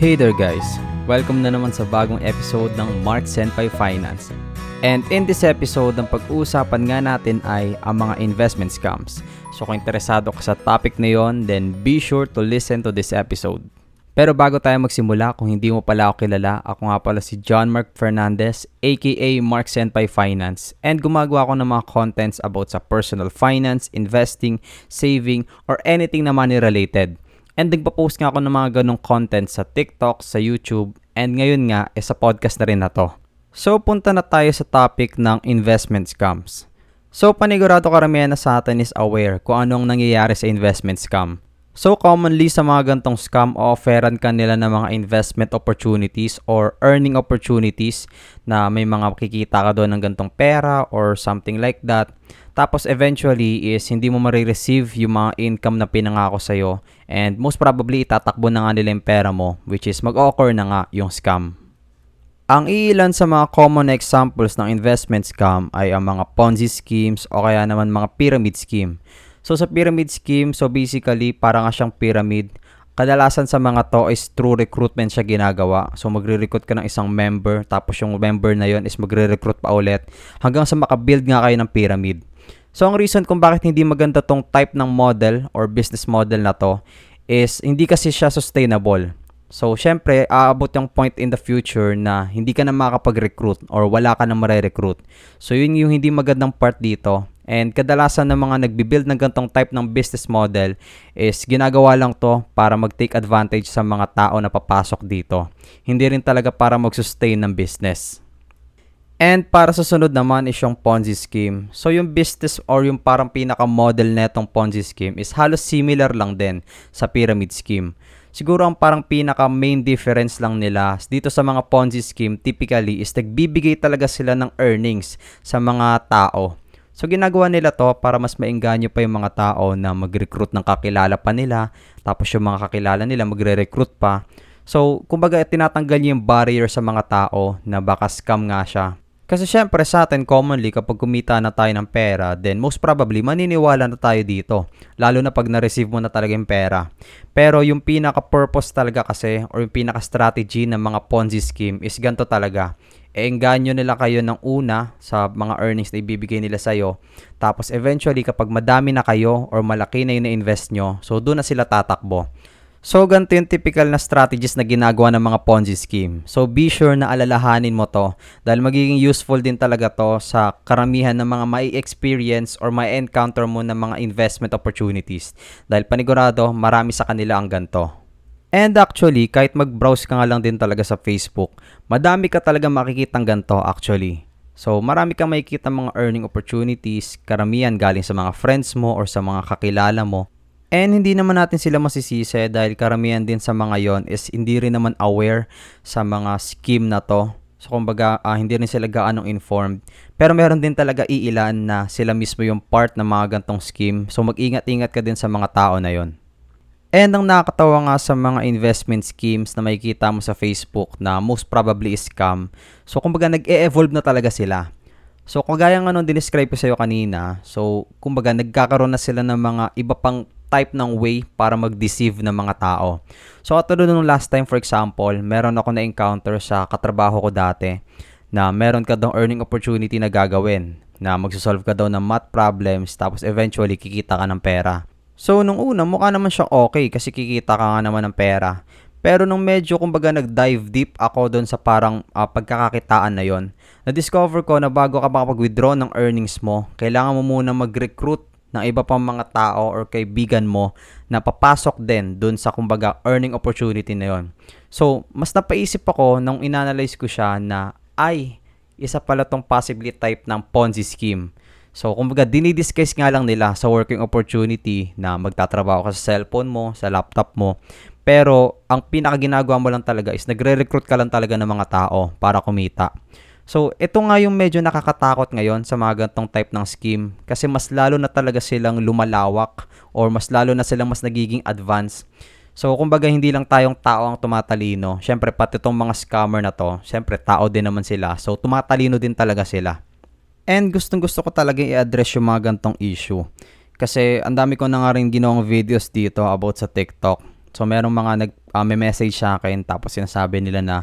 Hey there guys! Welcome na naman sa bagong episode ng Mark Senpai Finance. And in this episode, ang pag-uusapan nga natin ay ang mga investment scams. So kung interesado ka sa topic na yon, then be sure to listen to this episode. Pero bago tayo magsimula, kung hindi mo pala ako kilala, ako nga pala si John Mark Fernandez, aka Mark Senpai Finance, and gumagawa ako ng mga contents about sa personal finance, investing, saving, or anything na money related. And nagpa-post nga ako ng mga ganong content sa TikTok, sa YouTube, and ngayon nga, eh, sa podcast na rin na to. So, punta na tayo sa topic ng investment scams. So, panigurado karamihan na sa atin is aware kung anong nangyayari sa investment scam. So, commonly sa mga gantong scam, offeran ka nila ng mga investment opportunities or earning opportunities na may mga makikita ka doon ng gantong pera or something like that. Tapos eventually is hindi mo marireceive yung mga income na pinangako sa'yo and most probably itatakbo na nga nila yung pera mo which is mag-occur na nga yung scam. Ang iilan sa mga common examples ng investment scam ay ang mga Ponzi schemes o kaya naman mga pyramid scheme. So sa pyramid scheme, so basically para nga siyang pyramid. Kadalasan sa mga to is through recruitment siya ginagawa. So magre-recruit ka ng isang member tapos yung member na yon is magre-recruit pa ulit hanggang sa makabuild nga kayo ng pyramid. So ang reason kung bakit hindi maganda tong type ng model or business model na to is hindi kasi siya sustainable. So syempre, aabot yung point in the future na hindi ka na makakapag-recruit or wala ka na mare-recruit. So yun yung hindi magandang part dito. And kadalasan ng mga nagbi-build ng gantong type ng business model is ginagawa lang to para mag-take advantage sa mga tao na papasok dito. Hindi rin talaga para mag-sustain ng business. And para sa sunod naman is yung Ponzi scheme. So yung business or yung parang pinaka-model netong Ponzi scheme is halos similar lang din sa pyramid scheme. Siguro ang parang pinaka main difference lang nila dito sa mga Ponzi scheme typically is nagbibigay talaga sila ng earnings sa mga tao. So ginagawa nila to para mas maingganyo pa yung mga tao na mag-recruit ng kakilala pa nila, tapos yung mga kakilala nila magre-recruit pa. So kumbaga tinatanggal yung barrier sa mga tao na baka scam nga siya. Kasi syempre sa atin commonly kapag kumita na tayo ng pera, then most probably maniniwala na tayo dito. Lalo na pag na-receive mo na talaga yung pera. Pero yung pinaka-purpose talaga kasi or yung pinaka-strategy ng mga Ponzi scheme is ganito talaga. E-engganyo nila kayo ng una sa mga earnings na ibibigay nila sa'yo. Tapos eventually kapag madami na kayo or malaki na yung na-invest nyo, so doon na sila tatakbo. So, ganito yung typical na strategies na ginagawa ng mga Ponzi scheme. So, be sure na alalahanin mo to dahil magiging useful din talaga to sa karamihan ng mga may experience or may encounter mo ng mga investment opportunities. Dahil panigurado, marami sa kanila ang ganito. And actually, kahit mag-browse ka nga lang din talaga sa Facebook, madami ka talaga makikitang ganito actually. So, marami kang makikita mga earning opportunities, karamihan galing sa mga friends mo or sa mga kakilala mo And hindi naman natin sila masisisi dahil karamihan din sa mga yon is hindi rin naman aware sa mga scheme na to. So kumbaga uh, hindi rin sila gaano informed. Pero meron din talaga iilan na sila mismo yung part ng mga gantong scheme. So mag-ingat-ingat ka din sa mga tao na yon. And ang nakakatawa nga sa mga investment schemes na makikita mo sa Facebook na most probably is scam. So kumbaga nag-e-evolve na talaga sila. So kagaya nga nung dinescribe ko sa iyo kanina, so kumbaga nagkakaroon na sila ng mga iba pang type ng way para mag-deceive ng mga tao. So katulad nung last time for example, meron ako na-encounter sa katrabaho ko dati na meron ka daw earning opportunity na gagawin na magsosolve ka daw ng math problems tapos eventually kikita ka ng pera. So nung una mukha naman siya okay kasi kikita ka nga naman ng pera. Pero nung medyo kumbaga nag-dive deep ako doon sa parang uh, pagkakakitaan na yon, na-discover ko na bago ka makapag-withdraw ng earnings mo, kailangan mo muna mag-recruit ng iba pang mga tao or kaibigan mo na papasok din dun sa kumbaga earning opportunity na yon. So, mas napaisip ako nung inanalyze ko siya na ay, isa pala tong possibly type ng Ponzi scheme. So, kumbaga, dinidisguise nga lang nila sa working opportunity na magtatrabaho ka sa cellphone mo, sa laptop mo. Pero, ang pinaka ginagawa mo lang talaga is nagre-recruit ka lang talaga ng mga tao para kumita. So, ito nga yung medyo nakakatakot ngayon sa mga gantong type ng scheme kasi mas lalo na talaga silang lumalawak or mas lalo na silang mas nagiging advanced. So, kumbaga hindi lang tayong tao ang tumatalino. Siyempre, pati itong mga scammer na to, siyempre, tao din naman sila. So, tumatalino din talaga sila. And gustong gusto ko talaga i-address yung mga gantong issue. Kasi ang dami ko na nga rin ginawang videos dito about sa TikTok So merong mga nag uh, may message sa akin tapos sinasabi nila na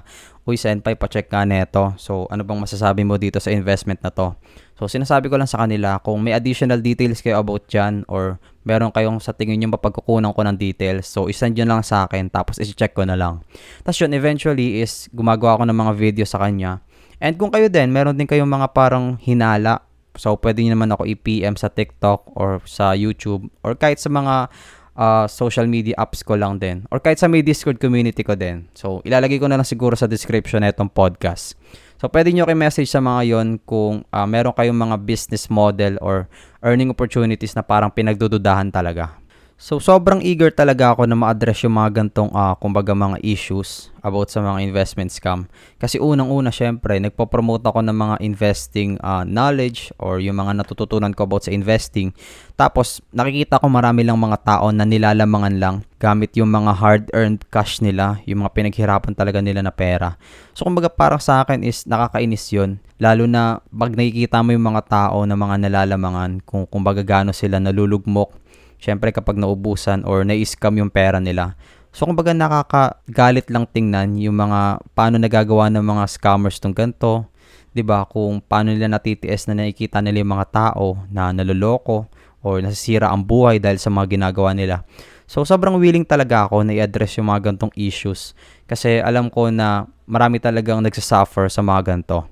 Uy, Senpai, pa-check ka neto. So, ano bang masasabi mo dito sa investment na to? So, sinasabi ko lang sa kanila, kung may additional details kayo about dyan or meron kayong sa tingin nyo mapagkukunan ko ng details, so isend yun lang sa akin tapos isi-check ko na lang. Tapos yun, eventually is gumagawa ako ng mga video sa kanya. And kung kayo din, meron din kayong mga parang hinala So, pwede nyo naman ako i-PM sa TikTok or sa YouTube or kahit sa mga uh, social media apps ko lang din. Or kahit sa may Discord community ko din. So, ilalagay ko na lang siguro sa description na itong podcast. So, pwede nyo kayo-message sa mga yon kung uh, meron kayong mga business model or earning opportunities na parang pinagdududahan talaga. So, sobrang eager talaga ako na ma-address yung mga gantong, uh, kumbaga, mga issues about sa mga investment scam. Kasi unang-una, syempre, nagpo-promote ako ng mga investing uh, knowledge or yung mga natututunan ko about sa investing. Tapos, nakikita ko marami lang mga tao na nilalamangan lang gamit yung mga hard-earned cash nila, yung mga pinaghirapan talaga nila na pera. So, kumbaga, parang sa akin is nakakainis yun. Lalo na pag nakikita mo yung mga tao na mga nalalamangan, kung kumbaga gano sila nalulugmok syempre kapag naubusan or na-scam yung pera nila. So kumbaga nakakagalit lang tingnan yung mga paano nagagawa ng mga scammers tong ganito, 'di ba? Kung paano nila natitiis na nakikita nila yung mga tao na naloloko or nasisira ang buhay dahil sa mga ginagawa nila. So sobrang willing talaga ako na i-address yung mga gantong issues kasi alam ko na marami talagang nagsasuffer sa mga ganto.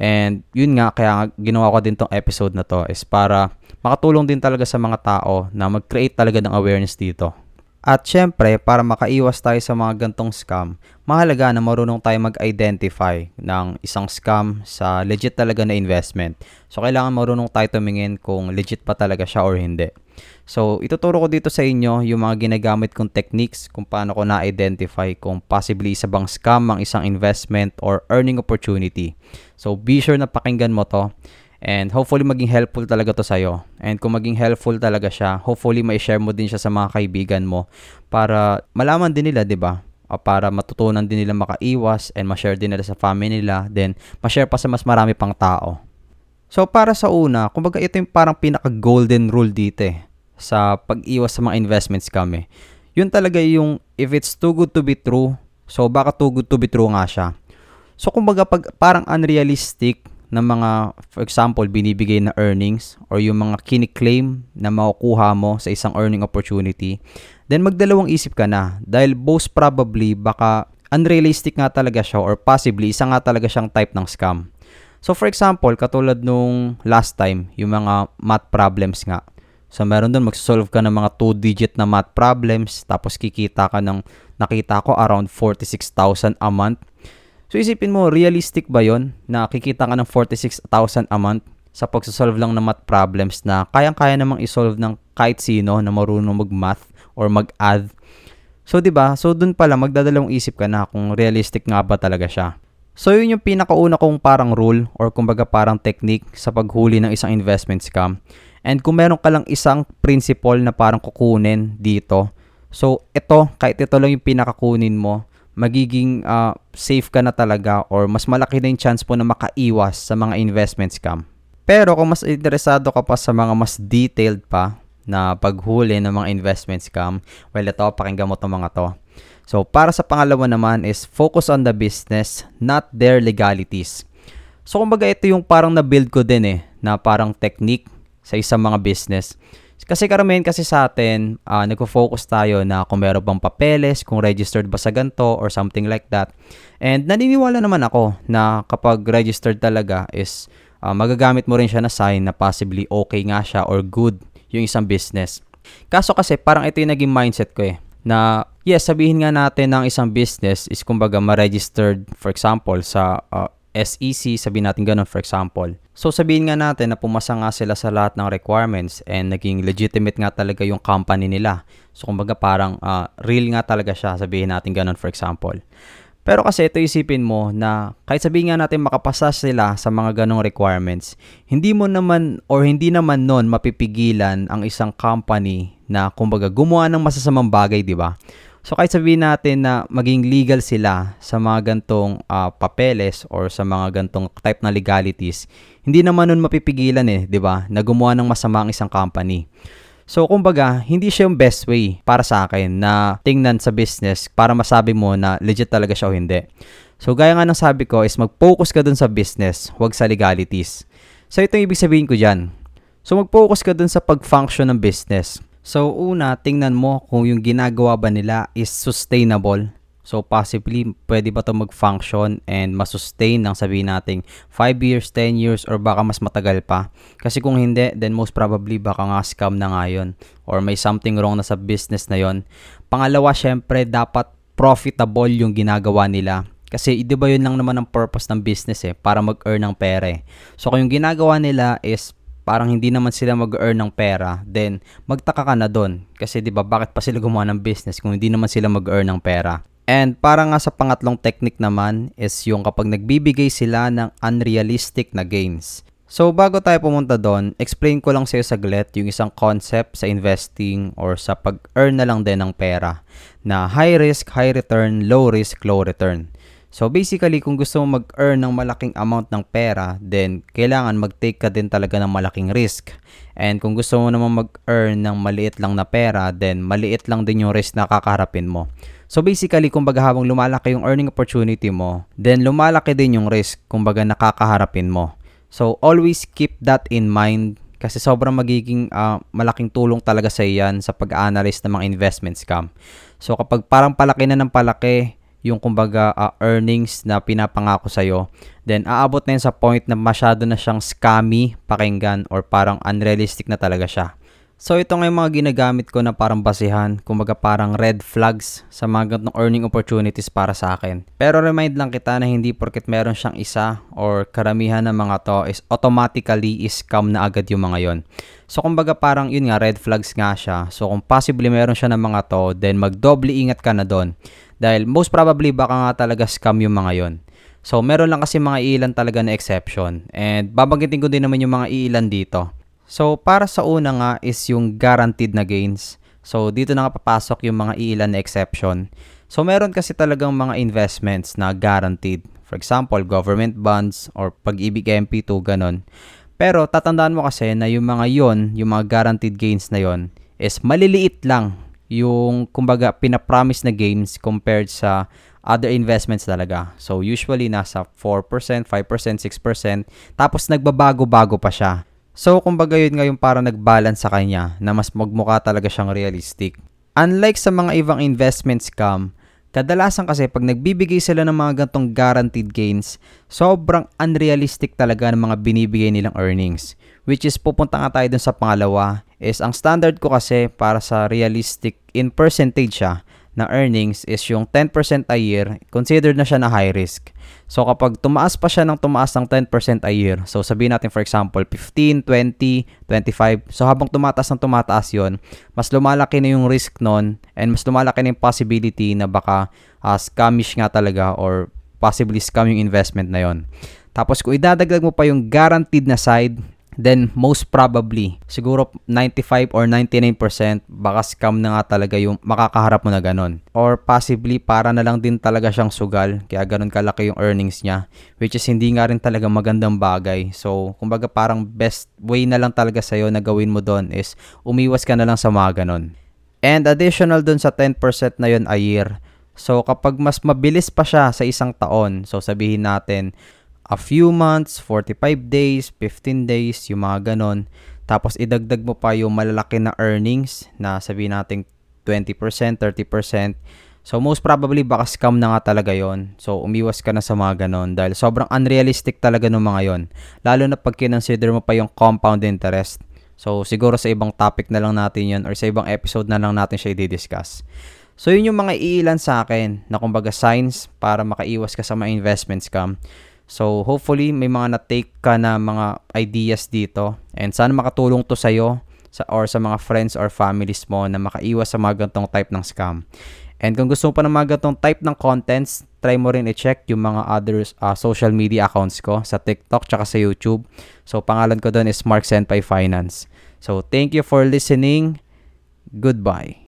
And yun nga, kaya ginawa ko din tong episode na to is para makatulong din talaga sa mga tao na mag-create talaga ng awareness dito. At syempre, para makaiwas tayo sa mga gantong scam, mahalaga na marunong tayo mag-identify ng isang scam sa legit talaga na investment. So, kailangan marunong tayo tumingin kung legit pa talaga siya or hindi. So, ituturo ko dito sa inyo yung mga ginagamit kong techniques kung paano ko na-identify kung possibly isa bang scam ang isang investment or earning opportunity. So, be sure na pakinggan mo to And hopefully maging helpful talaga to sa'yo. And kung maging helpful talaga siya, hopefully may share mo din siya sa mga kaibigan mo para malaman din nila, 'di ba? Para matutunan din nila makaiwas and ma-share din nila sa family nila, then ma-share pa sa mas marami pang tao. So para sa una, kumbaga ito yung parang pinaka golden rule dito eh, sa pag-iwas sa mga investments kami. Yun talaga yung if it's too good to be true, so baka too good to be true nga siya. So kumbaga pag parang unrealistic ng mga, for example, binibigay na earnings or yung mga kiniklaim na makukuha mo sa isang earning opportunity, then magdalawang isip ka na dahil most probably baka unrealistic nga talaga siya or possibly isa nga talaga siyang type ng scam. So for example, katulad nung last time, yung mga math problems nga. So meron doon magsosolve ka ng mga 2-digit na math problems tapos kikita ka ng nakita ko around 46,000 a month So isipin mo, realistic ba yon na kikita ka ng 46,000 a month sa pagsasolve lang ng math problems na kayang-kaya namang isolve ng kahit sino na marunong mag-math or mag-add. So 'di ba? So dun pala magdadalawang isip ka na kung realistic nga ba talaga siya. So yun yung pinakauna kong parang rule or kumbaga parang technique sa paghuli ng isang investment scam. And kung meron ka lang isang principle na parang kukunin dito, so ito, kahit ito lang yung pinakakunin mo, magiging uh, safe ka na talaga or mas malaki na yung chance po na makaiwas sa mga investment scam. Pero kung mas interesado ka pa sa mga mas detailed pa na paghuli ng mga investment scam, well ito, pakinggan mo itong mga to. So, para sa pangalawa naman is focus on the business, not their legalities. So, kumbaga ito yung parang na-build ko din eh, na parang technique sa isang mga business. Kasi karamihan kasi sa atin, uh, nagfo-focus tayo na kung meron bang papeles, kung registered ba sa ganto or something like that. And naniniwala naman ako na kapag registered talaga is uh, magagamit mo rin siya na sign na possibly okay nga siya or good yung isang business. Kaso kasi parang ito yung naging mindset ko eh na yes, sabihin nga natin ng isang business is kumbaga ma-registered for example sa uh, SEC, sabihin natin ganun for example. So sabihin nga natin na pumasa nga sila sa lahat ng requirements and naging legitimate nga talaga yung company nila. So kumbaga parang uh, real nga talaga siya, sabihin natin ganun for example. Pero kasi ito isipin mo na kahit sabihin nga natin makapasa sila sa mga ganong requirements, hindi mo naman or hindi naman nun mapipigilan ang isang company na kumbaga gumawa ng masasamang bagay, di ba? So kahit sabihin natin na maging legal sila sa mga gantong uh, papeles or sa mga gantong type na legalities, hindi naman nun mapipigilan eh, 'di ba? Na gumawa ng masama ang isang company. So, kumbaga, hindi siya yung best way para sa akin na tingnan sa business para masabi mo na legit talaga siya o hindi. So, gaya nga ng sabi ko is mag-focus ka dun sa business, huwag sa legalities. So, ito ibig sabihin ko dyan. So, mag-focus ka dun sa pag-function ng business. So, una, tingnan mo kung yung ginagawa ba nila is sustainable So possibly pwede ba to mag-function and masustain ng sabihin nating 5 years, 10 years or baka mas matagal pa. Kasi kung hindi, then most probably baka nga scam na nga yun or may something wrong na sa business na yon. Pangalawa, syempre dapat profitable yung ginagawa nila. Kasi di ba yun lang naman ang purpose ng business eh, para mag-earn ng pera. So kung yung ginagawa nila is parang hindi naman sila mag-earn ng pera, then magtaka ka na doon. Kasi 'di ba bakit pa sila gumawa ng business kung hindi naman sila mag-earn ng pera? And para nga sa pangatlong technique naman is yung kapag nagbibigay sila ng unrealistic na gains. So bago tayo pumunta doon, explain ko lang sa iyo saglit yung isang concept sa investing or sa pag-earn na lang din ng pera na high risk, high return, low risk, low return. So basically, kung gusto mo mag-earn ng malaking amount ng pera, then kailangan mag-take ka din talaga ng malaking risk. And kung gusto mo naman mag-earn ng maliit lang na pera, then maliit lang din yung risk na kakaharapin mo. So basically, kumbaga habang lumalaki yung earning opportunity mo, then lumalaki din yung risk kumbaga nakakaharapin mo. So always keep that in mind kasi sobrang magiging uh, malaking tulong talaga sa iyan sa pag-analyze ng mga investment scam. So kapag parang palaki na ng palaki yung kumbaga uh, earnings na pinapangako sa iyo, then aabot na yun sa point na masyado na siyang scammy pakinggan or parang unrealistic na talaga siya. So ito nga yung mga ginagamit ko na parang basihan, kumbaga parang red flags sa mga ganitong earning opportunities para sa akin. Pero remind lang kita na hindi porket meron siyang isa or karamihan ng mga to is automatically is scam na agad yung mga yon. So kumbaga parang yun nga red flags nga siya. So kung possibly meron siya ng mga to, then magdoble ingat ka na doon. Dahil most probably baka nga talaga scam yung mga yon. So meron lang kasi mga ilan talaga na exception. And babanggitin ko din naman yung mga ilan dito. So, para sa una nga is yung guaranteed na gains. So, dito na nga papasok yung mga ilan na exception. So, meron kasi talagang mga investments na guaranteed. For example, government bonds or pag-ibig MP2, ganon. Pero, tatandaan mo kasi na yung mga yon, yung mga guaranteed gains na yon, is maliliit lang yung, kumbaga, pinapromise na gains compared sa other investments talaga. So, usually, nasa 4%, 5%, 6%. Tapos, nagbabago-bago pa siya. So, kumbaga yun nga yung para nag-balance sa kanya na mas magmukha talaga siyang realistic. Unlike sa mga ibang investment scam, kadalasan kasi pag nagbibigay sila ng mga gantong guaranteed gains, sobrang unrealistic talaga ng mga binibigay nilang earnings. Which is, pupunta nga tayo dun sa pangalawa, is ang standard ko kasi para sa realistic in percentage siya na earnings is yung 10% a year, considered na siya na high risk. So kapag tumaas pa siya ng tumaas ng 10% a year, so sabihin natin for example 15, 20, 25, so habang tumataas ng tumataas yon mas lumalaki na yung risk nun and mas lumalaki na yung possibility na baka uh, scamish nga talaga or possibly scam yung investment na yon. Tapos kung idadagdag mo pa yung guaranteed na side, then most probably, siguro 95 or 99% baka scam na nga talaga yung makakaharap mo na ganun. Or possibly para na lang din talaga siyang sugal, kaya ganun kalaki yung earnings niya, which is hindi nga rin talaga magandang bagay. So, kumbaga parang best way na lang talaga sa'yo na gawin mo doon is umiwas ka na lang sa mga ganun. And additional dun sa 10% na yun a year, so kapag mas mabilis pa siya sa isang taon, so sabihin natin, a few months, 45 days, 15 days, yung mga ganon. Tapos idagdag mo pa yung malalaki na earnings na sabihin natin 20%, 30%. So most probably baka scam na nga talaga yon. So umiwas ka na sa mga ganon dahil sobrang unrealistic talaga ng mga yon. Lalo na pag kinonsider mo pa yung compound interest. So siguro sa ibang topic na lang natin yon or sa ibang episode na lang natin siya i-discuss. So yun yung mga iilan sa akin na kumbaga signs para makaiwas ka sa mga investment scam. So, hopefully, may mga na-take ka na mga ideas dito. And sana makatulong to sa'yo sa, or sa mga friends or families mo na makaiwas sa mga gantong type ng scam. And kung gusto mo pa ng mga gantong type ng contents, try mo rin i-check yung mga other uh, social media accounts ko sa TikTok tsaka sa YouTube. So, pangalan ko doon is Mark Senpai Finance. So, thank you for listening. Goodbye.